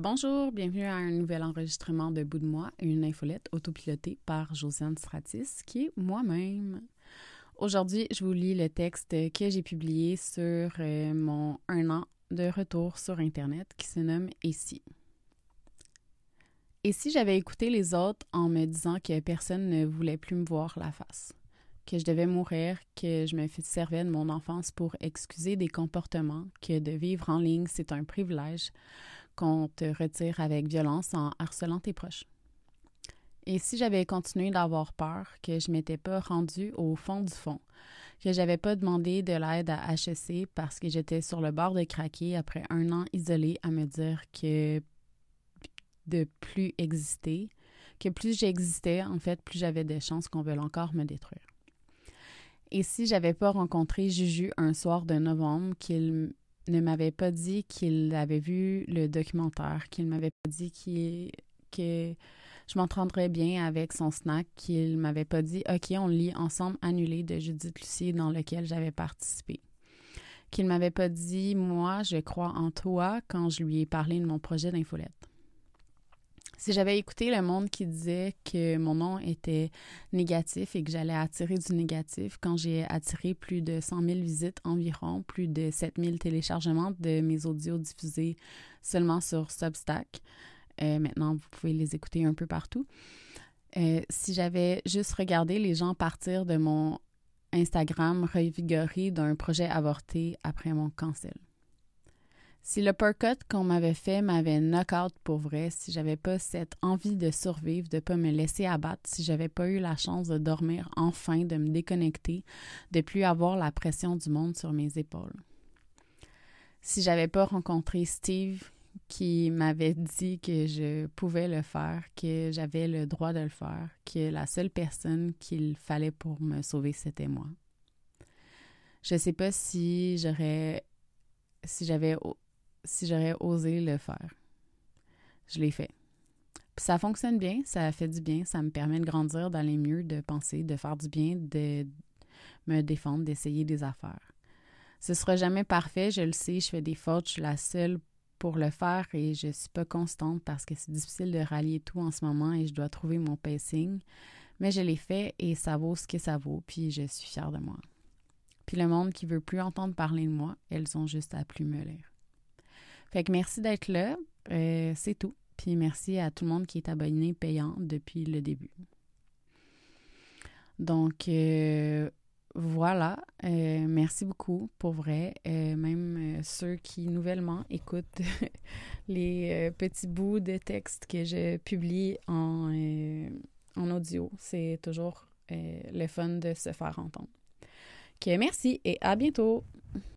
Bonjour, bienvenue à un nouvel enregistrement de Bout de moi, une infolette autopilotée par Josiane Stratis, qui est moi-même. Aujourd'hui, je vous lis le texte que j'ai publié sur euh, mon un an de retour sur Internet qui se nomme Ici. Et si j'avais écouté les autres en me disant que personne ne voulait plus me voir la face, que je devais mourir, que je me servais de mon enfance pour excuser des comportements, que de vivre en ligne, c'est un privilège qu'on te retire avec violence en harcelant tes proches. Et si j'avais continué d'avoir peur, que je m'étais pas rendue au fond du fond, que j'avais pas demandé de l'aide à HEC parce que j'étais sur le bord de craquer après un an isolé à me dire que de plus exister, que plus j'existais, en fait, plus j'avais des chances qu'on veuille encore me détruire. Et si j'avais pas rencontré Juju un soir de novembre, qu'il ne m'avait pas dit qu'il avait vu le documentaire, qu'il m'avait pas dit que je m'entendrais bien avec son snack, qu'il m'avait pas dit OK, on lit ensemble annulé de Judith Lucie dans lequel j'avais participé. Qu'il m'avait pas dit moi, je crois en toi quand je lui ai parlé de mon projet d'infolette. Si j'avais écouté le monde qui disait que mon nom était négatif et que j'allais attirer du négatif, quand j'ai attiré plus de 100 000 visites environ, plus de 7 000 téléchargements de mes audios diffusés seulement sur Substack, euh, maintenant vous pouvez les écouter un peu partout. Euh, si j'avais juste regardé les gens partir de mon Instagram revigoré d'un projet avorté après mon cancel. Si le percut qu'on m'avait fait m'avait knock-out pour vrai, si j'avais pas cette envie de survivre, de pas me laisser abattre, si j'avais pas eu la chance de dormir enfin, de me déconnecter, de plus avoir la pression du monde sur mes épaules. Si j'avais pas rencontré Steve qui m'avait dit que je pouvais le faire, que j'avais le droit de le faire, que la seule personne qu'il fallait pour me sauver, c'était moi. Je sais pas si j'aurais si j'avais si j'aurais osé le faire. Je l'ai fait. Puis ça fonctionne bien, ça fait du bien, ça me permet de grandir, d'aller mieux, de penser, de faire du bien, de me défendre, d'essayer des affaires. Ce sera jamais parfait, je le sais, je fais des fautes, je suis la seule pour le faire et je suis pas constante parce que c'est difficile de rallier tout en ce moment et je dois trouver mon pacing. Mais je l'ai fait et ça vaut ce que ça vaut, puis je suis fière de moi. Puis le monde qui veut plus entendre parler de moi, elles ont juste à plus me lire. Fait que merci d'être là. Euh, c'est tout. Puis merci à tout le monde qui est abonné payant depuis le début. Donc, euh, voilà. Euh, merci beaucoup, pour vrai. même ceux qui nouvellement écoutent les petits bouts de texte que je publie en, en audio. C'est toujours le fun de se faire entendre. OK, merci et à bientôt.